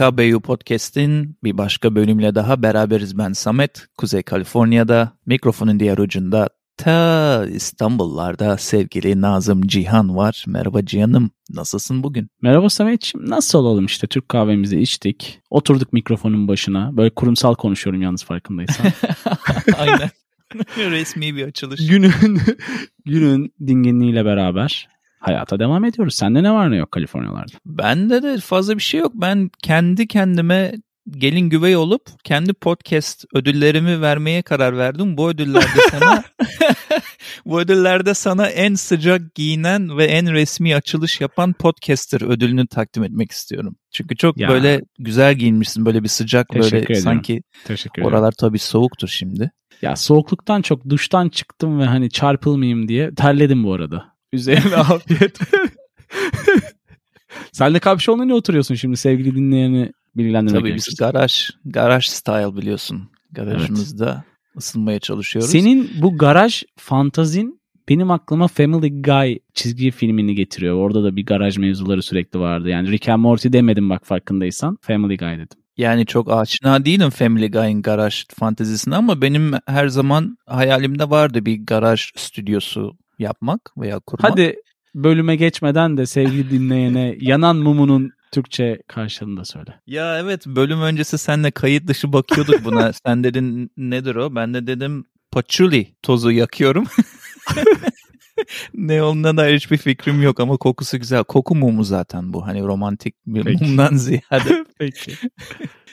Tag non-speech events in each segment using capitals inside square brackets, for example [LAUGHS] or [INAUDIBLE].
PKBU Podcast'in bir başka bölümle daha beraberiz. Ben Samet, Kuzey Kaliforniya'da. Mikrofonun diğer ucunda ta İstanbullarda sevgili Nazım Cihan var. Merhaba Cihan'ım, nasılsın bugün? Merhaba Samet'ciğim, nasıl olalım işte Türk kahvemizi içtik. Oturduk mikrofonun başına. Böyle kurumsal konuşuyorum yalnız farkındaysan. [LAUGHS] Aynen. [LAUGHS] Resmi bir açılış. Günün, [LAUGHS] günün dinginliğiyle beraber hayata devam ediyoruz. Sende ne var ne yok Kaliforniyalarda? Bende de fazla bir şey yok. Ben kendi kendime gelin güvey olup kendi podcast ödüllerimi vermeye karar verdim. Bu ödüllerde [LAUGHS] sana [LAUGHS] bu ödüllerde sana en sıcak giyinen ve en resmi açılış yapan podcaster ödülünü takdim etmek istiyorum. Çünkü çok ya. böyle güzel giyinmişsin. Böyle bir sıcak Teşekkür böyle ediyorum. sanki Teşekkür oralar ederim. tabii soğuktur şimdi. Ya soğukluktan çok duştan çıktım ve hani çarpılmayayım diye terledim bu arada. Üzerine [LAUGHS] afiyet. Sen de kapşonla ne oturuyorsun şimdi sevgili dinleyeni bilgilendirmek Tabii biz garaj, garaj style biliyorsun. Garajımızda evet. ısınmaya çalışıyoruz. Senin bu garaj fantazin benim aklıma Family Guy çizgi filmini getiriyor. Orada da bir garaj mevzuları sürekli vardı. Yani Rick and Morty demedim bak farkındaysan. Family Guy dedim. Yani çok aşina değilim Family Guy'ın garaj fantezisine ama benim her zaman hayalimde vardı bir garaj stüdyosu yapmak veya kurmak. Hadi bölüme geçmeden de sevgili [LAUGHS] dinleyene yanan mumunun Türkçe karşılığını da söyle. Ya evet bölüm öncesi senle kayıt dışı bakıyorduk buna. [LAUGHS] Sen dedin nedir o? Ben de dedim patchouli tozu yakıyorum. [LAUGHS] ne olduğuna dair hiçbir fikrim yok ama kokusu güzel. Koku mumu zaten bu. Hani romantik bir Peki. mumdan ziyade. Peki.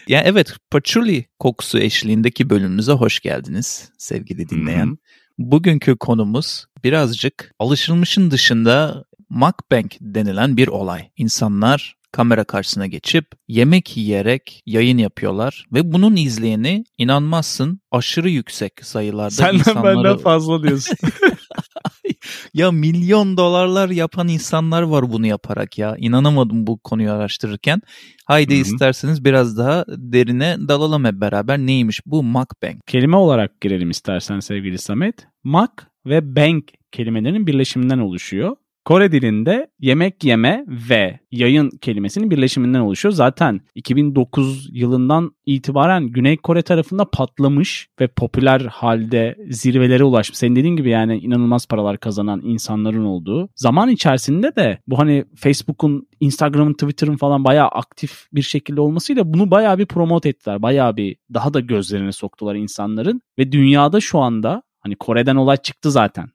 ya evet patchouli kokusu eşliğindeki bölümümüze hoş geldiniz sevgili dinleyen. Hı-hı. Bugünkü konumuz birazcık alışılmışın dışında mukbang denilen bir olay. İnsanlar kamera karşısına geçip yemek yiyerek yayın yapıyorlar ve bunun izleyeni inanmazsın aşırı yüksek sayılarda Senden insanları... benden fazla diyorsun. [LAUGHS] ya milyon dolarlar yapan insanlar var bunu yaparak ya. İnanamadım bu konuyu araştırırken. Haydi Hı-hı. isterseniz biraz daha derine dalalım hep beraber. Neymiş bu mukbang? Kelime olarak girelim istersen sevgili Samet. Mak ve bang kelimelerinin birleşiminden oluşuyor. Kore dilinde yemek yeme ve yayın kelimesinin birleşiminden oluşuyor. Zaten 2009 yılından itibaren Güney Kore tarafında patlamış ve popüler halde zirvelere ulaşmış. Senin dediğin gibi yani inanılmaz paralar kazanan insanların olduğu. Zaman içerisinde de bu hani Facebook'un, Instagram'ın, Twitter'ın falan bayağı aktif bir şekilde olmasıyla bunu bayağı bir promote ettiler. Bayağı bir daha da gözlerine soktular insanların ve dünyada şu anda hani Kore'den olay çıktı zaten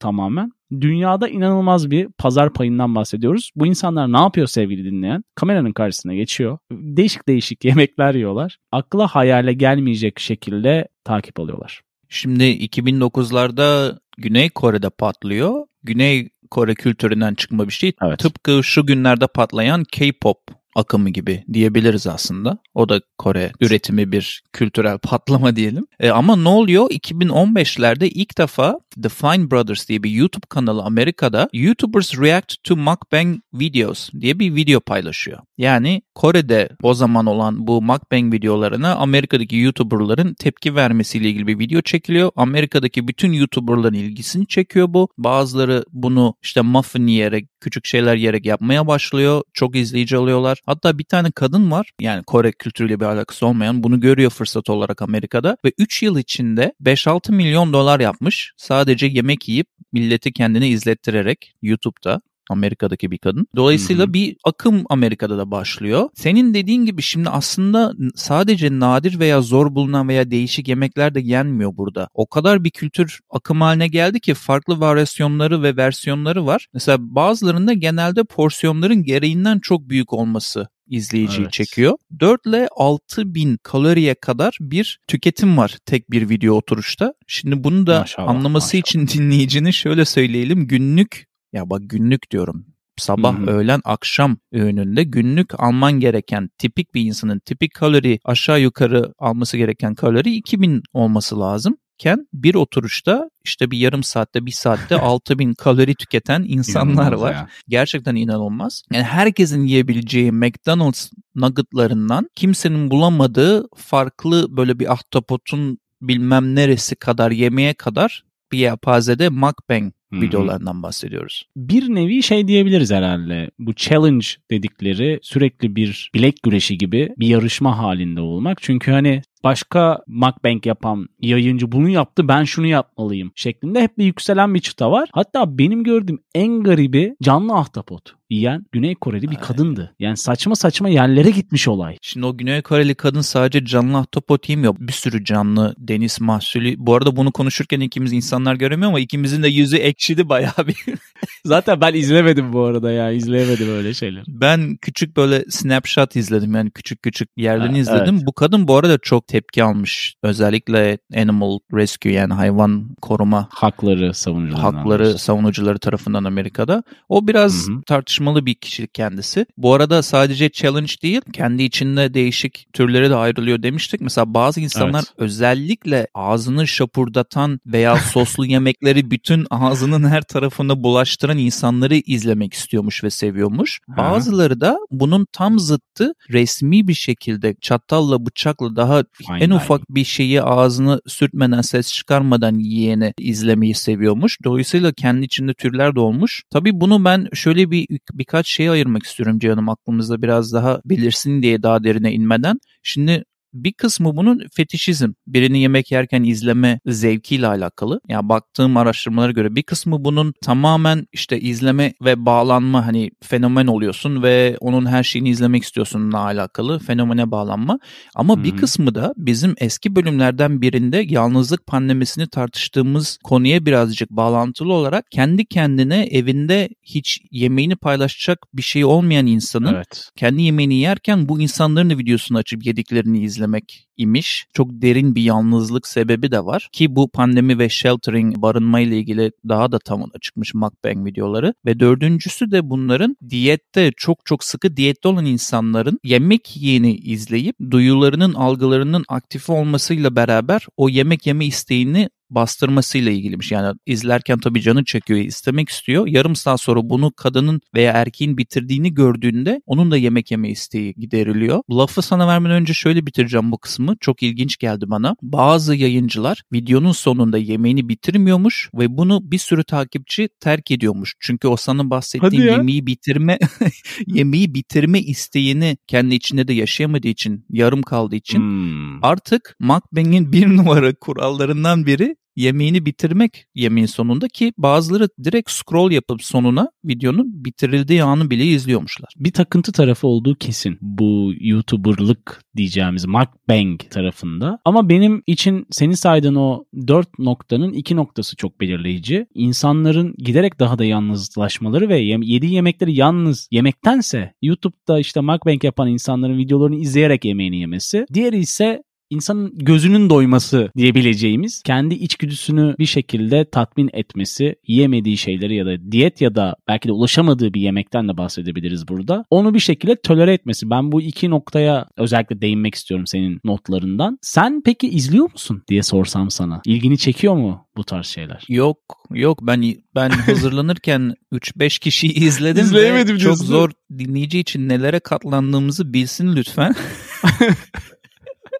tamamen. Dünyada inanılmaz bir pazar payından bahsediyoruz. Bu insanlar ne yapıyor sevgili dinleyen? Kameranın karşısına geçiyor. Değişik değişik [LAUGHS] yemekler yiyorlar. Akla hayale gelmeyecek şekilde takip alıyorlar. Şimdi 2009'larda Güney Kore'de patlıyor. Güney Kore kültüründen çıkma bir şey. Evet. Tıpkı şu günlerde patlayan K-pop akımı gibi diyebiliriz aslında. O da Kore üretimi bir kültürel [LAUGHS] patlama diyelim. E, ama ne oluyor? 2015'lerde ilk defa The Fine Brothers diye bir YouTube kanalı Amerika'da YouTubers React to Mukbang Videos diye bir video paylaşıyor. Yani Kore'de o zaman olan bu mukbang videolarına Amerika'daki YouTuber'ların tepki vermesiyle ilgili bir video çekiliyor. Amerika'daki bütün YouTuber'ların ilgisini çekiyor bu. Bazıları bunu işte muffin yiyerek, küçük şeyler yiyerek yapmaya başlıyor. Çok izleyici alıyorlar. Hatta bir tane kadın var yani Kore kültürüyle bir alakası olmayan bunu görüyor fırsat olarak Amerika'da ve 3 yıl içinde 5-6 milyon dolar yapmış. Sadece yemek yiyip milleti kendini izlettirerek YouTube'da Amerika'daki bir kadın. Dolayısıyla Hı-hı. bir akım Amerika'da da başlıyor. Senin dediğin gibi şimdi aslında sadece nadir veya zor bulunan veya değişik yemekler de yenmiyor burada. O kadar bir kültür akım haline geldi ki farklı varyasyonları ve versiyonları var. Mesela bazılarında genelde porsiyonların gereğinden çok büyük olması izleyiciyi evet. çekiyor. 4 ile 6 bin kaloriye kadar bir tüketim var tek bir video oturuşta. Şimdi bunu da maşallah, anlaması maşallah. için [LAUGHS] dinleyicinin şöyle söyleyelim. Günlük ya bak günlük diyorum. Sabah, Hı-hı. öğlen, akşam öğününde günlük alman gereken tipik bir insanın tipik kalori aşağı yukarı alması gereken kalori 2000 olması lazım ken bir oturuşta işte bir yarım saatte bir saatte [LAUGHS] 6000 kalori tüketen insanlar inanılmaz var. Ya. Gerçekten inanılmaz. Yani herkesin yiyebileceği McDonald's nuggetlarından kimsenin bulamadığı farklı böyle bir ahtapotun bilmem neresi kadar yemeğe kadar bir yapazede mukbang Hı-hı. videolarından bahsediyoruz. Bir nevi şey diyebiliriz herhalde. Bu challenge dedikleri sürekli bir bilek güreşi gibi bir yarışma halinde olmak. Çünkü hani başka mukbang yapan yayıncı bunu yaptı ben şunu yapmalıyım şeklinde hep bir yükselen bir çıta var. Hatta benim gördüğüm en garibi canlı ahtapot yiyen Güney Koreli bir kadındı. Yani saçma saçma yerlere gitmiş olay. Şimdi o Güney Koreli kadın sadece canlı ahtapot yemiyor. Bir sürü canlı deniz mahsulü. Bu arada bunu konuşurken ikimiz insanlar göremiyor ama ikimizin de yüzü ekşidi bayağı bir. [LAUGHS] Zaten ben izlemedim bu arada ya. izleyemedim öyle şeyler. Ben küçük böyle snapshot izledim. Yani küçük küçük yerlerini ha, izledim. Evet. Bu kadın bu arada çok tepki almış. Özellikle animal rescue yani hayvan koruma hakları savunucuları hakları savunucuları tarafından Amerika'da. O biraz Hı-hı. tartışmalı bir kişilik kendisi. Bu arada sadece challenge değil, kendi içinde değişik türlere de ayrılıyor demiştik. Mesela bazı insanlar evet. özellikle ağzını şapurdatan veya soslu yemekleri bütün [LAUGHS] ağzının her tarafına bulaştıran insanları izlemek istiyormuş ve seviyormuş. Bazıları da bunun tam zıttı resmi bir şekilde çatalla bıçakla daha Aynen. en ufak bir şeyi ağzını sürtmeden ses çıkarmadan yiyeni izlemeyi seviyormuş. Dolayısıyla kendi içinde türler de olmuş. Tabii bunu ben şöyle bir birkaç şeye ayırmak istiyorum canım aklımızda biraz daha bilirsin diye daha derine inmeden. Şimdi bir kısmı bunun fetişizm, birini yemek yerken izleme zevkiyle alakalı. Yani baktığım araştırmalara göre bir kısmı bunun tamamen işte izleme ve bağlanma hani fenomen oluyorsun ve onun her şeyini izlemek istiyorsunla alakalı fenomene bağlanma. Ama hmm. bir kısmı da bizim eski bölümlerden birinde yalnızlık pandemisini tartıştığımız konuya birazcık bağlantılı olarak kendi kendine evinde hiç yemeğini paylaşacak bir şey olmayan insanın evet. kendi yemeğini yerken bu insanların videosunu açıp yediklerini izlemek izlemek imiş. Çok derin bir yalnızlık sebebi de var ki bu pandemi ve sheltering barınma ile ilgili daha da tamına çıkmış mukbang videoları ve dördüncüsü de bunların diyette çok çok sıkı diyette olan insanların yemek yiyeni izleyip duyularının algılarının aktif olmasıyla beraber o yemek yeme isteğini bastırmasıyla ilgiliymiş. Yani izlerken tabii canı çekiyor, istemek istiyor. Yarım saat sonra bunu kadının veya erkeğin bitirdiğini gördüğünde onun da yemek yeme isteği gideriliyor. Lafı sana vermeden önce şöyle bitireceğim bu kısmı. Çok ilginç geldi bana. Bazı yayıncılar videonun sonunda yemeğini bitirmiyormuş ve bunu bir sürü takipçi terk ediyormuş. Çünkü o sana bahsettiğim yemeği bitirme [LAUGHS] yemeği bitirme isteğini kendi içinde de yaşayamadığı için, yarım kaldığı için hmm. artık mukbang'in bir [LAUGHS] numara kurallarından biri yemeğini bitirmek yemeğin sonunda ki bazıları direkt scroll yapıp sonuna videonun bitirildiği anı bile izliyormuşlar. Bir takıntı tarafı olduğu kesin bu YouTuber'lık diyeceğimiz mukbang tarafında. Ama benim için senin saydığın o dört noktanın iki noktası çok belirleyici. İnsanların giderek daha da yalnızlaşmaları ve yediği yemekleri yalnız yemektense YouTube'da işte mukbang yapan insanların videolarını izleyerek yemeğini yemesi. Diğeri ise insanın gözünün doyması diyebileceğimiz kendi içgüdüsünü bir şekilde tatmin etmesi, yiyemediği şeyleri ya da diyet ya da belki de ulaşamadığı bir yemekten de bahsedebiliriz burada. Onu bir şekilde tolere etmesi. Ben bu iki noktaya özellikle değinmek istiyorum senin notlarından. Sen peki izliyor musun diye sorsam sana. İlgini çekiyor mu bu tarz şeyler? Yok, yok ben ben [LAUGHS] hazırlanırken 3-5 kişiyi izledim İzleyemedim ve çok zor dinleyici için nelere katlandığımızı bilsin lütfen. [LAUGHS]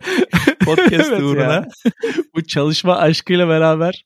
[LAUGHS] Podcast evet uğruna. Bu çalışma aşkıyla beraber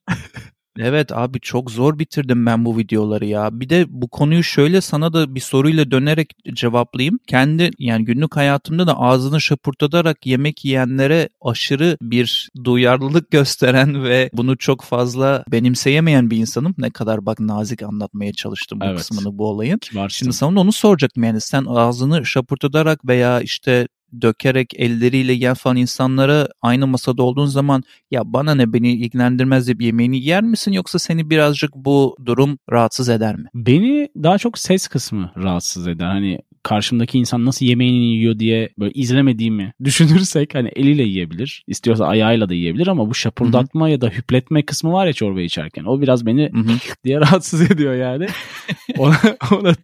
Evet abi çok zor bitirdim ben bu videoları ya. Bir de bu konuyu şöyle sana da bir soruyla dönerek cevaplayayım. Kendi yani günlük hayatımda da ağzını şapurtatarak yemek yiyenlere aşırı bir duyarlılık gösteren ve bunu çok fazla benimseyemeyen bir insanım. Ne kadar bak nazik anlatmaya çalıştım bu evet. kısmını bu olayın. Varsın. Şimdi sana onu soracaktım yani sen ağzını şapurtatarak veya işte dökerek elleriyle yiyen falan insanlara aynı masada olduğun zaman ya bana ne beni ilgilendirmez deyip yemeğini yer misin yoksa seni birazcık bu durum rahatsız eder mi? Beni daha çok ses kısmı rahatsız eder. Hani karşımdaki insan nasıl yemeğini yiyor diye böyle izlemediğimi düşünürsek hani eliyle yiyebilir. istiyorsa ayağıyla da yiyebilir ama bu şapurdatma Hı-hı. ya da hüpletme kısmı var ya çorba içerken. O biraz beni Hı-hı. [LAUGHS] diye rahatsız ediyor yani. [LAUGHS] ona, ona,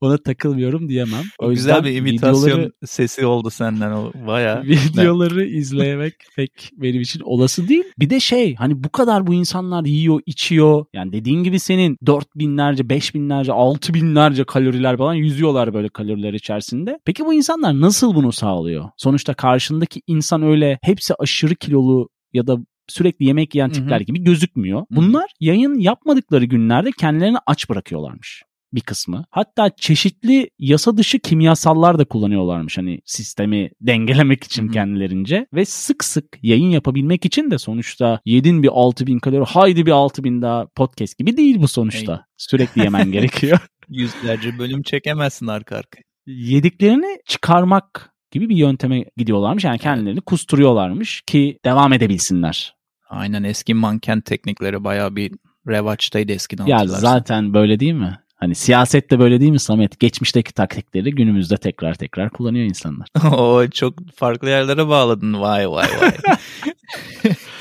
ona takılmıyorum diyemem. O, o güzel bir imitasyon videoları, sesi oldu senden o baya. [LAUGHS] Videoları izlemek pek benim için olası değil. Bir de şey hani bu kadar bu insanlar yiyor, içiyor. Yani dediğin gibi senin 4 binlerce, 5 binlerce, 6 binlerce kaloriler falan yüzüyorlar böyle kalori kaloriler içerisinde. Peki bu insanlar nasıl bunu sağlıyor? Sonuçta karşındaki insan öyle hepsi aşırı kilolu ya da sürekli yemek yiyen tipler gibi gözükmüyor. Bunlar yayın yapmadıkları günlerde kendilerini aç bırakıyorlarmış bir kısmı. Hatta çeşitli yasa dışı kimyasallar da kullanıyorlarmış hani sistemi dengelemek için kendilerince ve sık sık yayın yapabilmek için de sonuçta yedin bir 6000 kalori haydi bir 6000 daha podcast gibi değil bu sonuçta. Hey. Sürekli yemen [LAUGHS] gerekiyor. Yüzlerce bölüm çekemezsin arka arka. Yediklerini çıkarmak gibi bir yönteme gidiyorlarmış. Yani kendilerini kusturuyorlarmış ki devam edebilsinler. Aynen eski manken teknikleri bayağı bir revaçtaydı eskiden. Ya zaten böyle değil mi? Hani siyasette böyle değil mi Samet? Geçmişteki taktikleri günümüzde tekrar tekrar kullanıyor insanlar. [LAUGHS] o çok farklı yerlere bağladın. Vay vay vay. [LAUGHS]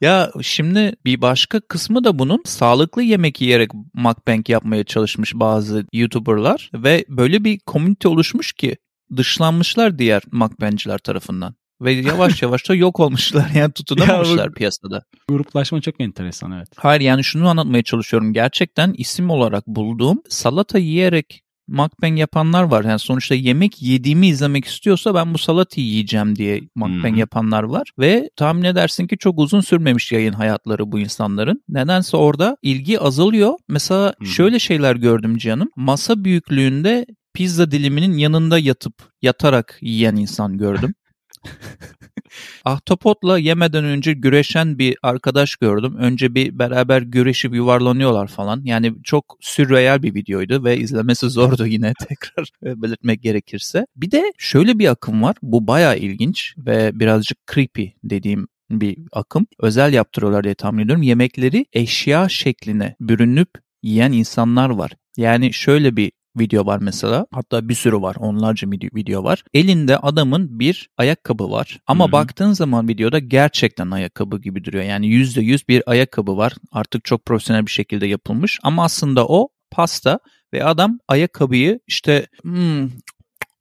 Ya şimdi bir başka kısmı da bunun sağlıklı yemek yiyerek mukbang yapmaya çalışmış bazı YouTuber'lar ve böyle bir komünite oluşmuş ki dışlanmışlar diğer mukbangciler tarafından. Ve yavaş yavaş da yok olmuşlar yani tutunamamışlar ya, piyasada. Gruplaşma çok enteresan evet. Hayır yani şunu anlatmaya çalışıyorum. Gerçekten isim olarak bulduğum salata yiyerek mukbang yapanlar var. Yani sonuçta yemek yediğimi izlemek istiyorsa ben bu salatayı yiyeceğim diye mukbang hmm. yapanlar var. Ve tahmin edersin ki çok uzun sürmemiş yayın hayatları bu insanların. Nedense orada ilgi azalıyor. Mesela hmm. şöyle şeyler gördüm canım. Masa büyüklüğünde pizza diliminin yanında yatıp yatarak yiyen insan gördüm. [LAUGHS] [LAUGHS] Ahtapotla yemeden önce güreşen bir arkadaş gördüm. Önce bir beraber güreşip yuvarlanıyorlar falan. Yani çok sürreel bir videoydu ve izlemesi zordu [LAUGHS] yine tekrar [LAUGHS] belirtmek gerekirse. Bir de şöyle bir akım var. Bu bayağı ilginç ve birazcık creepy dediğim bir akım. Özel yaptırıyorlar diye tahmin ediyorum. Yemekleri eşya şekline bürünüp yiyen insanlar var. Yani şöyle bir video var mesela. Hatta bir sürü var. Onlarca video var. Elinde adamın bir ayakkabı var. Ama Hı-hı. baktığın zaman videoda gerçekten ayakkabı gibi duruyor. Yani %100 bir ayakkabı var. Artık çok profesyonel bir şekilde yapılmış. Ama aslında o pasta ve adam ayakkabıyı işte hmm,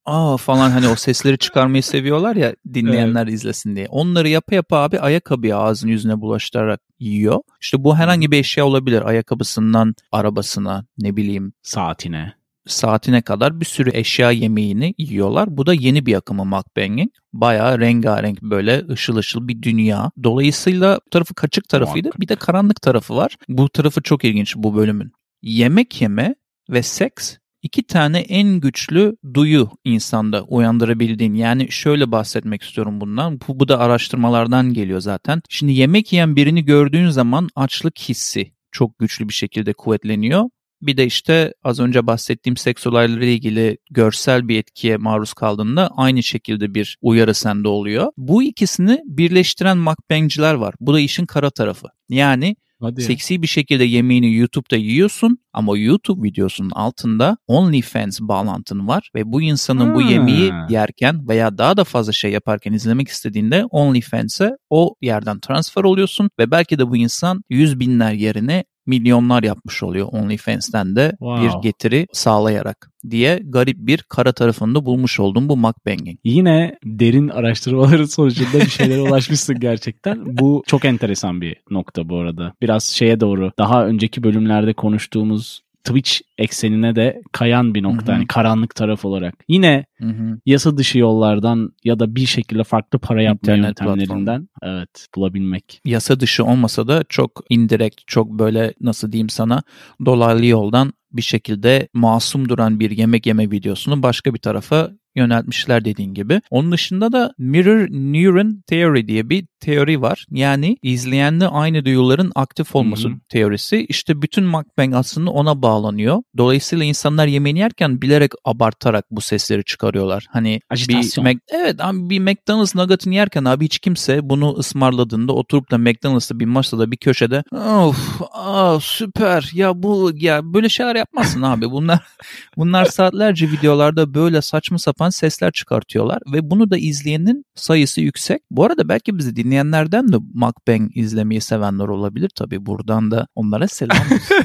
aa falan hani o sesleri çıkarmayı seviyorlar ya dinleyenler evet. izlesin diye. Onları yapa yapa abi ayakkabıyı ağzın yüzüne bulaştırarak yiyor. İşte bu herhangi bir eşya olabilir. Ayakkabısından arabasına ne bileyim saatine saatine kadar bir sürü eşya yemeğini yiyorlar. Bu da yeni bir akımı mukbanging. Bayağı rengarenk böyle ışıl ışıl bir dünya. Dolayısıyla tarafı kaçık tarafıydı. Bir de karanlık tarafı var. Bu tarafı çok ilginç bu bölümün. Yemek yeme ve seks iki tane en güçlü duyu insanda uyandırabildiğin. Yani şöyle bahsetmek istiyorum bundan. Bu, bu da araştırmalardan geliyor zaten. Şimdi yemek yiyen birini gördüğün zaman açlık hissi çok güçlü bir şekilde kuvvetleniyor bir de işte az önce bahsettiğim seks olayları ile ilgili görsel bir etkiye maruz kaldığında aynı şekilde bir uyarı sende oluyor. Bu ikisini birleştiren mukbangciler var. Bu da işin kara tarafı. Yani Hadi seksi bir şekilde yemeğini YouTube'da yiyorsun ama YouTube videosunun altında OnlyFans bağlantın var ve bu insanın hmm. bu yemeği yerken veya daha da fazla şey yaparken izlemek istediğinde OnlyFans'e o yerden transfer oluyorsun ve belki de bu insan yüz binler yerine milyonlar yapmış oluyor OnlyFans'ten de wow. bir getiri sağlayarak diye garip bir kara tarafında bulmuş oldum bu mukbanging. Yine derin araştırmaların sonucunda bir şeylere [LAUGHS] ulaşmışsın gerçekten. Bu çok enteresan bir nokta bu arada. Biraz şeye doğru daha önceki bölümlerde konuştuğumuz Twitch eksenine de kayan bir nokta. Hı-hı. Yani karanlık taraf olarak. Yine Hı-hı. yasa dışı yollardan ya da bir şekilde farklı para yapma İnternet yöntemlerinden evet bulabilmek. Yasa dışı olmasa da çok indirekt, çok böyle nasıl diyeyim sana dolaylı yoldan bir şekilde masum duran bir yemek yeme videosunu başka bir tarafa yöneltmişler dediğin gibi. Onun dışında da Mirror Neuron Theory diye bir teori var. Yani izleyenle aynı duyuların aktif olması Hı-hı. teorisi. İşte bütün mukbang aslında ona bağlanıyor. Dolayısıyla insanlar yemeğini yerken bilerek abartarak bu sesleri çıkarıyorlar. Hani Ajitasyon. bir evet abi bir McDonald's nugget'ını yerken abi hiç kimse bunu ısmarladığında oturup da McDonald's'ta bir masada bir köşede of aa, süper ya bu ya böyle şeyler yapmasın abi. Bunlar [LAUGHS] bunlar saatlerce videolarda böyle saçma sapan sesler çıkartıyorlar ve bunu da izleyenin sayısı yüksek. Bu arada belki bizi dinleyen dinleyenlerden de mukbang izlemeyi sevenler olabilir tabii. Buradan da onlara selam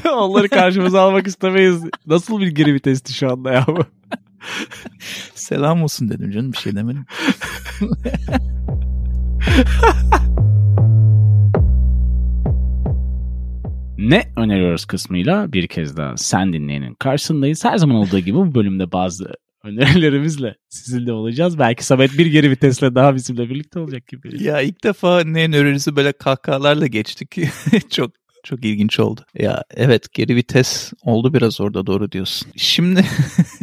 [LAUGHS] Onları karşımıza almak istemeyiz. Nasıl bir geri vitesti şu anda ya bu? [LAUGHS] selam olsun dedim canım bir şey demedim. [LAUGHS] ne öneriyoruz kısmıyla bir kez daha sen dinleyenin karşısındayız. Her zaman olduğu gibi bu bölümde bazı önerilerimizle sizinle olacağız. Belki Samet bir geri vitesle daha bizimle birlikte olacak gibi. Ya ilk defa ne önerisi böyle kahkahalarla geçtik. [LAUGHS] çok çok ilginç oldu. Ya evet geri vites oldu biraz orada doğru diyorsun. Şimdi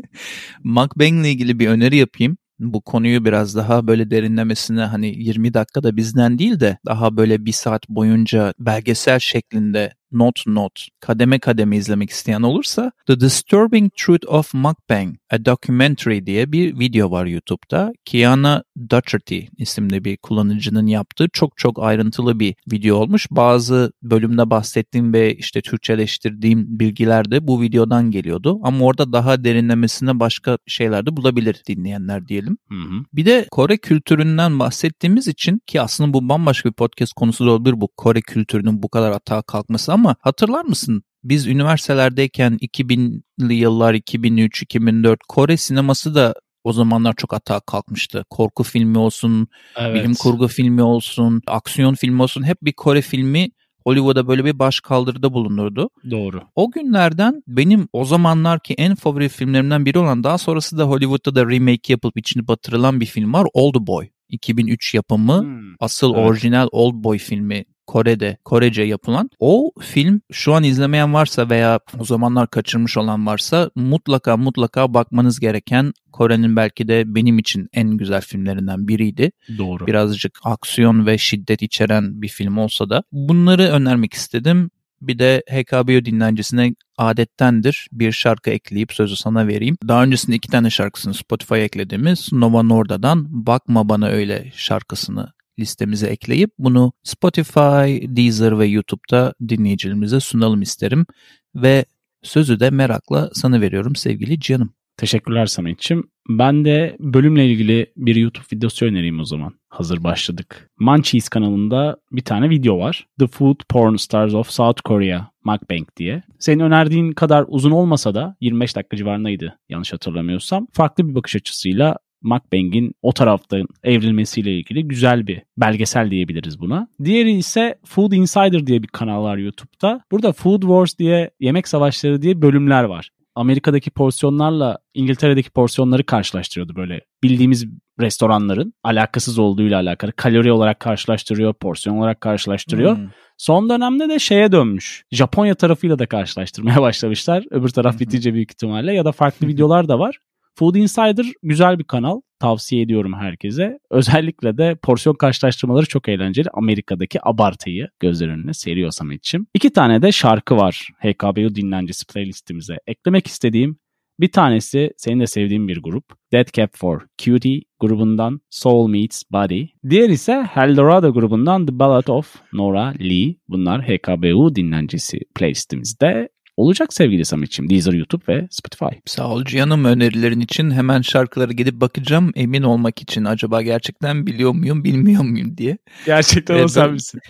[LAUGHS] Mukbang ile ilgili bir öneri yapayım bu konuyu biraz daha böyle derinlemesine hani 20 dakikada bizden değil de daha böyle bir saat boyunca belgesel şeklinde not not kademe kademe izlemek isteyen olursa The Disturbing Truth of Mukbang A Documentary diye bir video var YouTube'da. Kiana Doherty isimli bir kullanıcının yaptığı çok çok ayrıntılı bir video olmuş. Bazı bölümde bahsettiğim ve işte Türkçeleştirdiğim bilgiler de bu videodan geliyordu. Ama orada daha derinlemesine başka şeyler de bulabilir dinleyenler diyelim. Hı hı. Bir de Kore kültüründen bahsettiğimiz için ki aslında bu bambaşka bir podcast konusu da olabilir bu Kore kültürünün bu kadar atağa kalkması ama hatırlar mısın? Biz üniversitelerdeyken 2000'li yıllar 2003, 2004 Kore sineması da o zamanlar çok atağa kalkmıştı. Korku filmi olsun, evet. bilim kurgu filmi olsun, aksiyon filmi olsun hep bir Kore filmi Hollywood'a böyle bir baş kaldırıda bulunurdu. Doğru. O günlerden benim o zamanlar ki en favori filmlerimden biri olan daha sonrası da Hollywood'da da remake yapılıp içini batırılan bir film var. Old Boy. 2003 yapımı hmm, asıl evet. orijinal Old Boy filmi Kore'de, Korece yapılan. O film şu an izlemeyen varsa veya o zamanlar kaçırmış olan varsa mutlaka mutlaka bakmanız gereken Kore'nin belki de benim için en güzel filmlerinden biriydi. Doğru. Birazcık aksiyon ve şiddet içeren bir film olsa da bunları önermek istedim. Bir de HKBO dinlencisine adettendir bir şarkı ekleyip sözü sana vereyim. Daha öncesinde iki tane şarkısını Spotify'a eklediğimiz Nova Norda'dan Bakma Bana Öyle şarkısını listemize ekleyip bunu Spotify, Deezer ve YouTube'da dinleyicilerimize sunalım isterim. Ve sözü de merakla sana veriyorum sevgili canım. Teşekkürler Samet'ciğim. Ben de bölümle ilgili bir YouTube videosu önereyim o zaman. Hazır başladık. Munchies kanalında bir tane video var. The Food Porn Stars of South Korea Mukbang diye. Senin önerdiğin kadar uzun olmasa da 25 dakika civarındaydı yanlış hatırlamıyorsam. Farklı bir bakış açısıyla Mukbang'in o taraftan evrilmesiyle ilgili güzel bir belgesel diyebiliriz buna. Diğeri ise Food Insider diye bir kanal var YouTube'da. Burada Food Wars diye yemek savaşları diye bölümler var. Amerika'daki porsiyonlarla İngiltere'deki porsiyonları karşılaştırıyordu böyle bildiğimiz restoranların alakasız olduğuyla alakalı kalori olarak karşılaştırıyor, porsiyon olarak karşılaştırıyor. Hmm. Son dönemde de şeye dönmüş. Japonya tarafıyla da karşılaştırmaya [LAUGHS] başlamışlar. Öbür taraf bitince büyük ihtimalle ya da farklı [LAUGHS] videolar da var. Food Insider güzel bir kanal. Tavsiye ediyorum herkese. Özellikle de porsiyon karşılaştırmaları çok eğlenceli. Amerika'daki abartıyı gözler önüne seriyor Samet'ciğim. İki tane de şarkı var HKBU dinlencesi playlistimize. Eklemek istediğim bir tanesi senin de sevdiğin bir grup. Dead Cap for Cutie grubundan Soul Meets Body. Diğer ise Eldorado grubundan The Ballad of Nora Lee. Bunlar HKBU dinlencesi playlistimizde olacak sevgili Samet'ciğim. Deezer, YouTube ve Spotify. Sağ ol canım önerilerin için. Hemen şarkıları gidip bakacağım emin olmak için. Acaba gerçekten biliyor muyum bilmiyor muyum diye. Gerçekten o sen misin?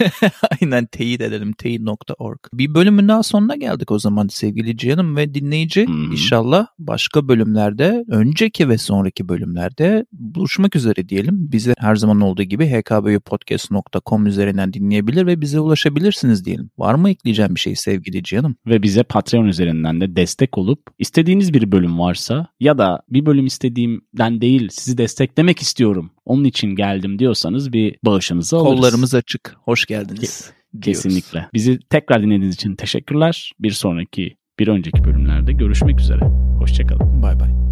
[LAUGHS] Aynen teyit edelim teyit.org. Bir bölümün daha sonuna geldik o zaman sevgili canım ve dinleyici. Hmm. İnşallah başka bölümlerde önceki ve sonraki bölümlerde buluşmak üzere diyelim. Bizi her zaman olduğu gibi hkbpodcast.com üzerinden dinleyebilir ve bize ulaşabilirsiniz diyelim. Var mı ekleyeceğim bir şey sevgili canım? Canım. Ve bize Patreon üzerinden de destek olup istediğiniz bir bölüm varsa ya da bir bölüm istediğimden değil sizi desteklemek istiyorum. Onun için geldim diyorsanız bir bağışınızı alırız. Kollarımız açık. Hoş geldiniz. Ke- kesinlikle. Bizi tekrar dinlediğiniz için teşekkürler. Bir sonraki, bir önceki bölümlerde görüşmek üzere. Hoşçakalın. Bay bay.